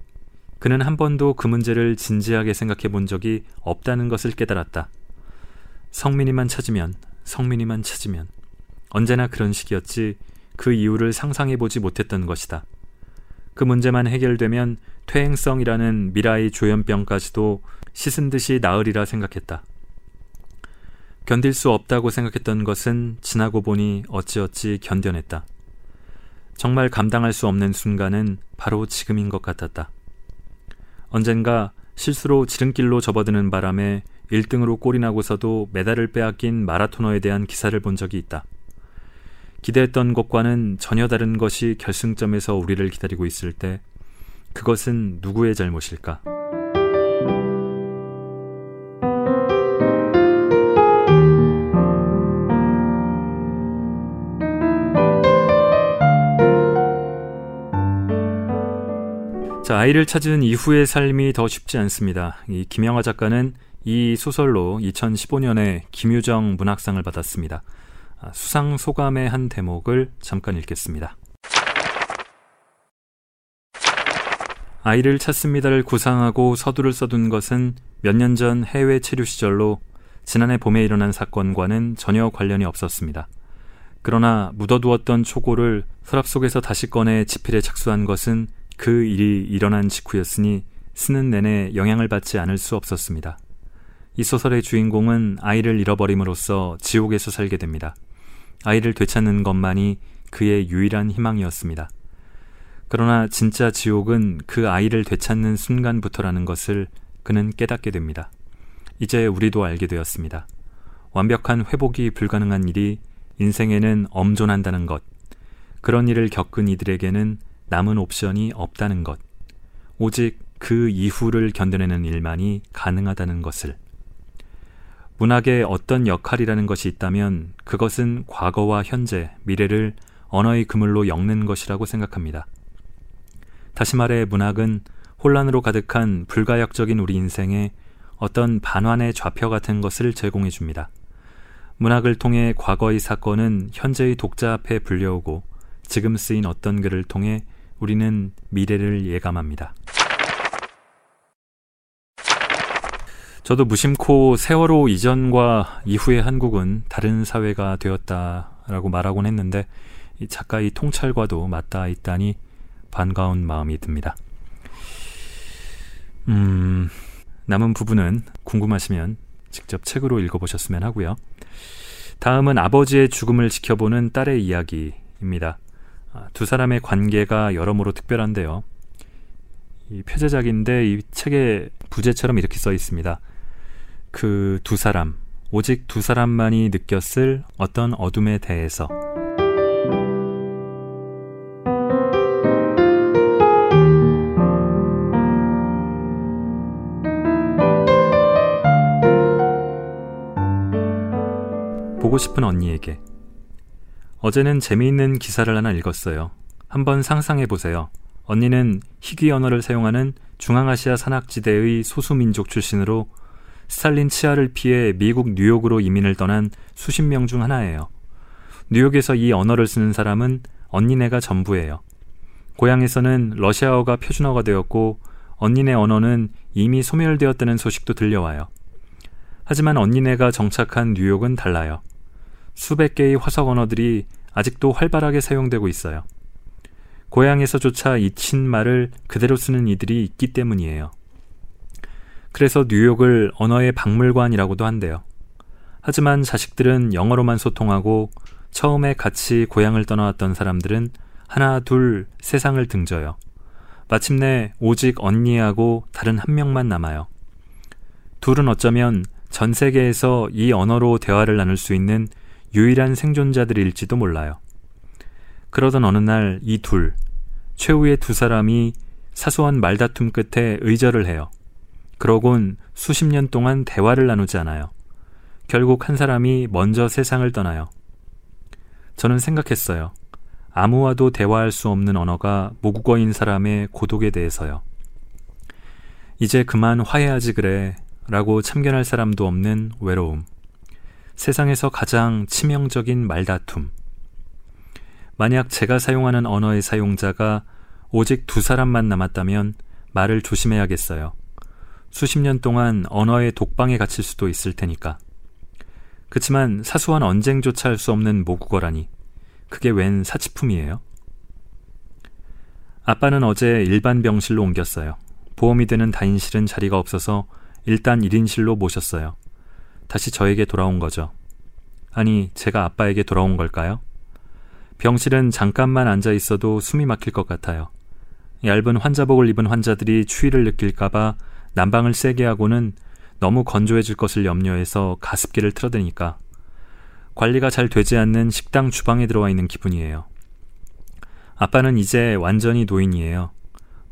그는 한 번도 그 문제를 진지하게 생각해 본 적이 없다는 것을 깨달았다. 성민이만 찾으면, 성민이만 찾으면. 언제나 그런 식이었지 그 이유를 상상해 보지 못했던 것이다. 그 문제만 해결되면 퇴행성이라는 미라의 조현병까지도 씻은 듯이 나으리라 생각했다. 견딜 수 없다고 생각했던 것은 지나고 보니 어찌어찌 견뎌냈다. 정말 감당할 수 없는 순간은 바로 지금인 것 같았다. 언젠가 실수로 지름길로 접어드는 바람에 1등으로 꼴이 나고서도 메달을 빼앗긴 마라토너에 대한 기사를 본 적이 있다. 기대했던 것과는 전혀 다른 것이 결승점에서 우리를 기다리고 있을 때 그것은 누구의 잘못일까? 자, 아이를 찾은 이후의 삶이 더 쉽지 않습니다. 이 김영하 작가는 이 소설로 2015년에 김유정 문학상을 받았습니다. 아, 수상 소감의 한 대목을 잠깐 읽겠습니다. 아이를 찾습니다를 구상하고 서두를 써둔 것은 몇 년 전 해외 체류 시절로 지난해 봄에 일어난 사건과는 전혀 관련이 없었습니다. 그러나 묻어두었던 초고를 서랍 속에서 다시 꺼내 지필에 착수한 것은 그 일이 일어난 직후였으니 쓰는 내내 영향을 받지 않을 수 없었습니다. 이 소설의 주인공은 아이를 잃어버림으로써 지옥에서 살게 됩니다. 아이를 되찾는 것만이 그의 유일한 희망이었습니다. 그러나 진짜 지옥은 그 아이를 되찾는 순간부터라는 것을 그는 깨닫게 됩니다. 이제 우리도 알게 되었습니다. 완벽한 회복이 불가능한 일이 인생에는 엄존한다는 것. 그런 일을 겪은 이들에게는 남은 옵션이 없다는 것. 오직 그 이후를 견뎌내는 일만이 가능하다는 것을. 문학의 어떤 역할이라는 것이 있다면 그것은 과거와 현재, 미래를 언어의 그물로 엮는 것이라고 생각합니다. 다시 말해 문학은 혼란으로 가득한 불가역적인 우리 인생에 어떤 반환의 좌표 같은 것을 제공해 줍니다. 문학을 통해 과거의 사건은 현재의 독자 앞에 불려오고 지금 쓰인 어떤 글을 통해 우리는 미래를 예감합니다. 저도 무심코 세월호 이전과 이후의 한국은 다른 사회가 되었다라고 말하곤 했는데 이 작가의 통찰과도 맞닿아 있다니 반가운 마음이 듭니다. 음, 남은 부분은 궁금하시면 직접 책으로 읽어보셨으면 하고요. 다음은 아버지의 죽음을 지켜보는 딸의 이야기입니다. 아, 두 사람의 관계가 여러모로 특별한데요. 이 표제작인데 이 책의 부제처럼 이렇게 써 있습니다. 그 두 사람, 오직 두 사람만이 느꼈을 어떤 어둠에 대해서. 보고 싶은 언니에게. 어제는 재미있는 기사를 하나 읽었어요. 한번 상상해 보세요. 언니는 희귀 언어를 사용하는 중앙아시아 산악지대의 소수민족 출신으로 스탈린 치하를 피해 미국 뉴욕으로 이민을 떠난 수십 명 중 하나예요. 뉴욕에서 이 언어를 쓰는 사람은 언니네가 전부예요. 고향에서는 러시아어가 표준어가 되었고 언니네 언어는 이미 소멸되었다는 소식도 들려와요. 하지만 언니네가 정착한 뉴욕은 달라요. 수백 개의 화석 언어들이 아직도 활발하게 사용되고 있어요. 고향에서조차 잊힌 말을 그대로 쓰는 이들이 있기 때문이에요. 그래서 뉴욕을 언어의 박물관이라고도 한대요. 하지만 자식들은 영어로만 소통하고 처음에 같이 고향을 떠나왔던 사람들은 하나 둘 세상을 등져요. 마침내 오직 언니하고 다른 한 명만 남아요. 둘은 어쩌면 전 세계에서 이 언어로 대화를 나눌 수 있는 유일한 생존자들일지도 몰라요. 그러던 어느 날 이 둘, 최후의 두 사람이 사소한 말다툼 끝에 의절을 해요. 그러곤 수십 년 동안 대화를 나누지 않아요. 결국 한 사람이 먼저 세상을 떠나요. 저는 생각했어요. 아무와도 대화할 수 없는 언어가 모국어인 사람의 고독에 대해서요. 이제 그만 화해하지 그래 라고 참견할 사람도 없는 외로움. 세상에서 가장 치명적인 말다툼. 만약 제가 사용하는 언어의 사용자가 오직 두 사람만 남았다면 말을 조심해야겠어요. 수십 년 동안 언어의 독방에 갇힐 수도 있을 테니까. 그치만 사소한 언쟁조차 할 수 없는 모국어라니. 그게 웬 사치품이에요? 아빠는 어제 일반 병실로 옮겼어요. 보험이 되는 다인실은 자리가 없어서 일단 1인실로 모셨어요. 다시 저에게 돌아온 거죠. 아니, 제가 아빠에게 돌아온 걸까요? 병실은 잠깐만 앉아 있어도 숨이 막힐 것 같아요. 얇은 환자복을 입은 환자들이 추위를 느낄까봐 난방을 세게 하고는 너무 건조해질 것을 염려해서 가습기를 틀어대니까 관리가 잘 되지 않는 식당 주방에 들어와 있는 기분이에요. 아빠는 이제 완전히 노인이에요.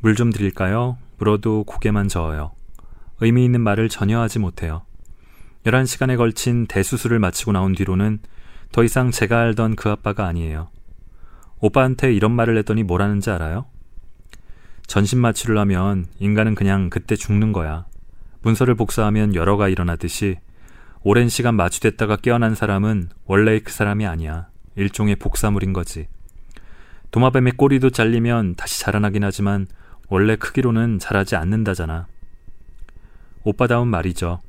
물 좀 드릴까요? 물어도 고개만 저어요. 의미 있는 말을 전혀 하지 못해요. 11시간에 걸친 대수술을 마치고 나온 뒤로는 더 이상 제가 알던 그 아빠가 아니에요. 오빠한테 이런 말을 했더니 뭐라는지 알아요? 전신 마취를 하면 인간은 그냥 그때 죽는 거야. 문서를 복사하면 열어가 일어나듯이 오랜 시간 마취됐다가 깨어난 사람은 원래 그 사람이 아니야. 일종의 복사물인 거지. 도마뱀의 꼬리도 잘리면 다시 자라나긴 하지만 원래 크기로는 자라지 않는다잖아. 오빠다운 말이죠.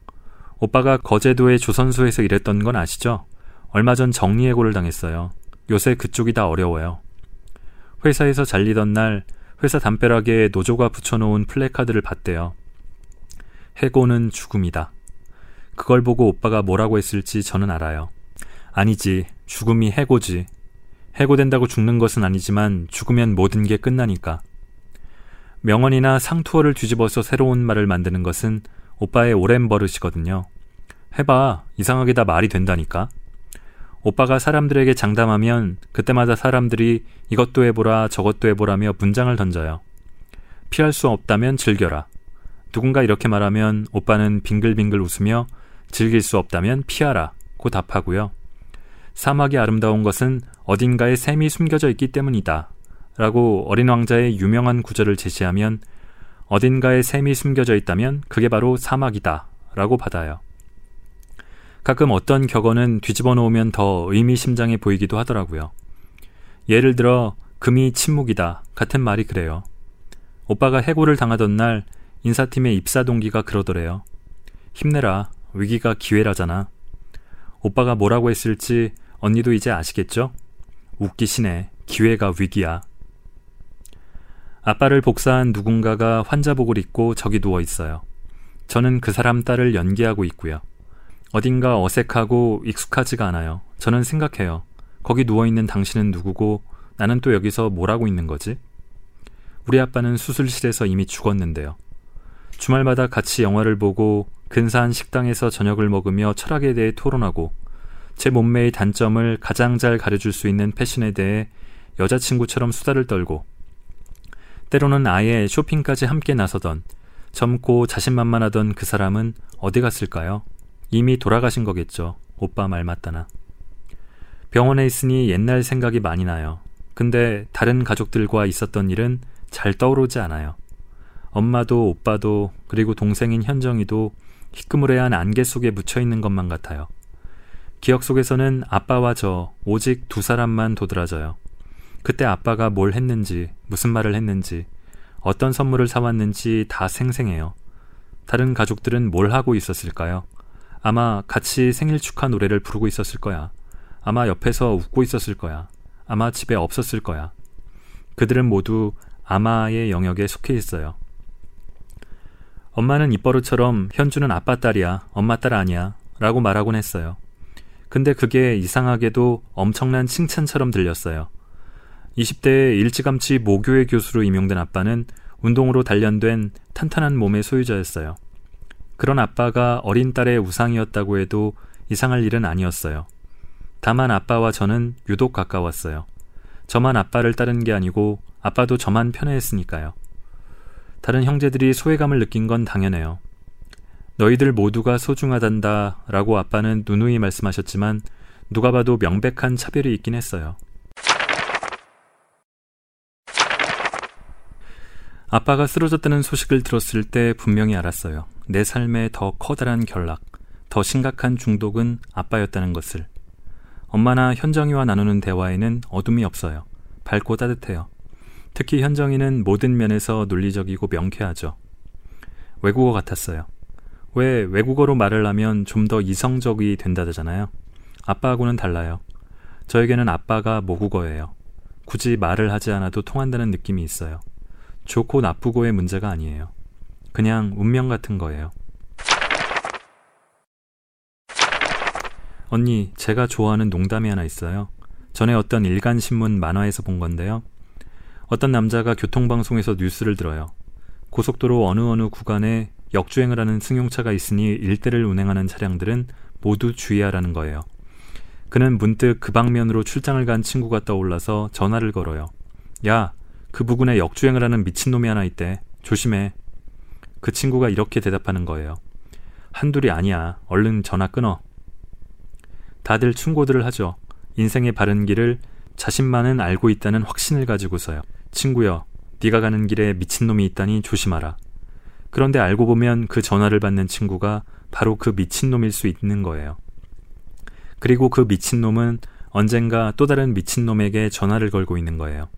오빠가 거제도의 조선소에서 일했던 건 아시죠? 얼마 전 정리해고를 당했어요. 요새 그쪽이 다 어려워요. 회사에서 잘리던 날 회사 담벼락에 노조가 붙여놓은 플래카드를 봤대요. 해고는 죽음이다. 그걸 보고 오빠가 뭐라고 했을지 저는 알아요. 아니지, 죽음이 해고지. 해고된다고 죽는 것은 아니지만 죽으면 모든 게 끝나니까. 명언이나 상투어를 뒤집어서 새로운 말을 만드는 것은 오빠의 오랜 버릇이거든요. 해봐. 이상하게 다 말이 된다니까. 오빠가 사람들에게 장담하면 그때마다 사람들이 이것도 해보라 저것도 해보라며 문장을 던져요. 피할 수 없다면 즐겨라. 누군가 이렇게 말하면 오빠는 빙글빙글 웃으며 즐길 수 없다면 피하라. 고 답하고요. 사막이 아름다운 것은 어딘가에 샘이 숨겨져 있기 때문이다. 라고 어린 왕자의 유명한 구절을 제시하면 어딘가에 샘이 숨겨져 있다면 그게 바로 사막이다. 라고 받아요. 가끔 어떤 격언은 뒤집어 놓으면 더 의미심장해 보이기도 하더라고요. 예를 들어, 금이 침묵이다. 같은 말이 그래요. 오빠가 해고를 당하던 날 인사팀의 입사 동기가 그러더래요. 힘내라. 위기가 기회라잖아. 오빠가 뭐라고 했을지 언니도 이제 아시겠죠? 웃기시네. 기회가 위기야. 아빠를 복사한 누군가가 환자복을 입고 저기 누워 있어요. 저는 그 사람 딸을 연기하고 있고요. 어딘가 어색하고 익숙하지가 않아요. 저는 생각해요. 거기 누워있는 당신은 누구고 나는 또 여기서 뭘 하고 있는 거지? 우리 아빠는 수술실에서 이미 죽었는데요. 주말마다 같이 영화를 보고 근사한 식당에서 저녁을 먹으며 철학에 대해 토론하고 제 몸매의 단점을 가장 잘 가려줄 수 있는 패션에 대해 여자친구처럼 수다를 떨고 때로는 아예 쇼핑까지 함께 나서던 젊고 자신만만하던 그 사람은 어디 갔을까요? 이미 돌아가신 거겠죠. 오빠 말 맞다나. 병원에 있으니 옛날 생각이 많이 나요. 근데 다른 가족들과 있었던 일은 잘 떠오르지 않아요. 엄마도 오빠도 그리고 동생인 현정이도 희끄무레한 안개 속에 묻혀 있는 것만 같아요. 기억 속에서는 아빠와 저 오직 두 사람만 도드라져요. 그때 아빠가 뭘 했는지, 무슨 말을 했는지, 어떤 선물을 사왔는지 다 생생해요. 다른 가족들은 뭘 하고 있었을까요? 아마 같이 생일 축하 노래를 부르고 있었을 거야. 아마 옆에서 웃고 있었을 거야. 아마 집에 없었을 거야. 그들은 모두 아마의 영역에 속해 있어요. 엄마는 입버릇처럼 현주는 아빠 딸이야, 엄마 딸 아니야, 라고 말하곤 했어요. 근데 그게 이상하게도 엄청난 칭찬처럼 들렸어요. 20대에 일찌감치 모교의 교수로 임용된 아빠는 운동으로 단련된 탄탄한 몸의 소유자였어요. 그런 아빠가 어린 딸의 우상이었다고 해도 이상할 일은 아니었어요. 다만 아빠와 저는 유독 가까웠어요. 저만 아빠를 따른 게 아니고 아빠도 저만 편애했으니까요. 다른 형제들이 소외감을 느낀 건 당연해요. 너희들 모두가 소중하단다 라고 아빠는 누누이 말씀하셨지만 누가 봐도 명백한 차별이 있긴 했어요. 아빠가 쓰러졌다는 소식을 들었을 때 분명히 알았어요. 내 삶의 더 커다란 결락, 더 심각한 중독은 아빠였다는 것을. 엄마나 현정이와 나누는 대화에는 어둠이 없어요. 밝고 따뜻해요. 특히 현정이는 모든 면에서 논리적이고 명쾌하죠. 외국어 같았어요. 왜 외국어로 말을 하면 좀 더 이성적이 된다잖아요. 아빠하고는 달라요. 저에게는 아빠가 모국어예요. 굳이 말을 하지 않아도 통한다는 느낌이 있어요. 좋고 나쁘고의 문제가 아니에요. 그냥 운명 같은 거예요. 언니, 제가 좋아하는 농담이 하나 있어요. 전에 어떤 일간신문 만화에서 본 건데요. 어떤 남자가 교통방송에서 뉴스를 들어요. 고속도로 어느 어느 구간에 역주행을 하는 승용차가 있으니 일대를 운행하는 차량들은 모두 주의하라는 거예요. 그는 문득 그 방면으로 출장을 간 친구가 떠올라서 전화를 걸어요. 야, 그 부근에 역주행을 하는 미친놈이 하나 있대. 조심해. 그 친구가 이렇게 대답하는 거예요. 한둘이 아니야. 얼른 전화 끊어. 다들 충고들을 하죠. 인생의 바른 길을 자신만은 알고 있다는 확신을 가지고서요. 친구여, 네가 가는 길에 미친놈이 있다니 조심하라. 그런데 알고 보면 그 전화를 받는 친구가 바로 그 미친놈일 수 있는 거예요. 그리고 그 미친놈은 언젠가 또 다른 미친놈에게 전화를 걸고 있는 거예요.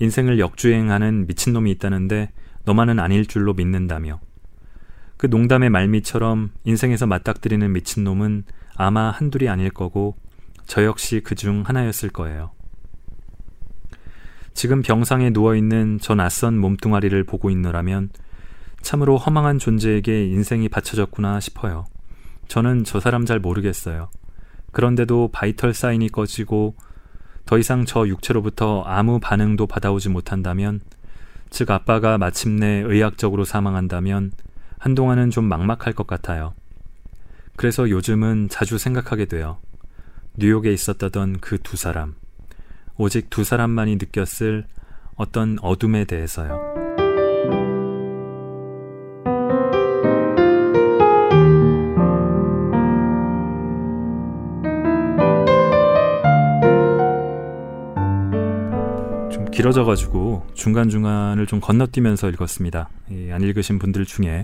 인생을 역주행하는 미친놈이 있다는데 너만은 아닐 줄로 믿는다며. 그 농담의 말미처럼 인생에서 맞닥뜨리는 미친놈은 아마 한둘이 아닐 거고 저 역시 그 중 하나였을 거예요. 지금 병상에 누워있는 저 낯선 몸뚱아리를 보고 있노라면 참으로 허망한 존재에게 인생이 바쳐졌구나 싶어요. 저는 저 사람 잘 모르겠어요. 그런데도 바이털 사인이 꺼지고 더 이상 저 육체로부터 아무 반응도 받아오지 못한다면, 즉 아빠가 마침내 의학적으로 사망한다면 한동안은 좀 막막할 것 같아요. 그래서 요즘은 자주 생각하게 돼요. 뉴욕에 있었다던 그 두 사람. 오직 두 사람만이 느꼈을 어떤 어둠에 대해서요. 길어져가지고 중간중간을 좀 건너뛰면서 읽었습니다. 안 읽으신 분들 중에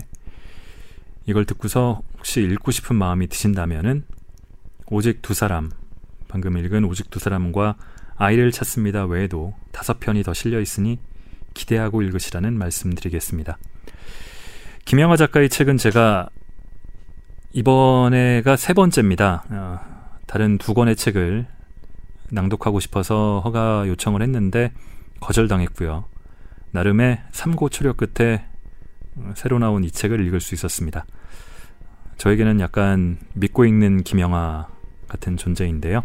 이걸 듣고서 혹시 읽고 싶은 마음이 드신다면은 오직 두 사람, 방금 읽은 오직 두 사람과 아이를 찾습니다 외에도 다섯 편이 더 실려 있으니 기대하고 읽으시라는 말씀드리겠습니다. 김영하 작가의 책은 제가 이번에가 세 번째입니다. 어, 다른 두 권의 책을 낭독하고 싶어서 허가 요청을 했는데 거절당했고요. 나름의 삼고 초려 끝에 새로 나온 이 책을 읽을 수 있었습니다. 저에게는 약간 믿고 읽는 김영하 같은 존재인데요.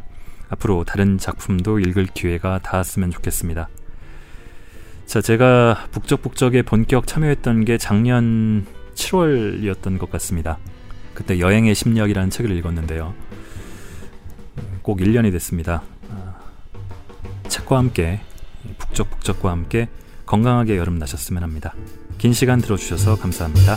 앞으로 다른 작품도 읽을 기회가 닿았으면 좋겠습니다. 자, 제가 북적북적에 본격 참여했던 게 작년 7월이었던 것 같습니다. 그때 여행의 심리학이라는 책을 읽었는데요. 꼭 1년이 됐습니다. 아, 책과 함께, 북적북적과 함께 건강하게 여름 나셨으면 합니다. 긴 시간 들어주셔서 감사합니다.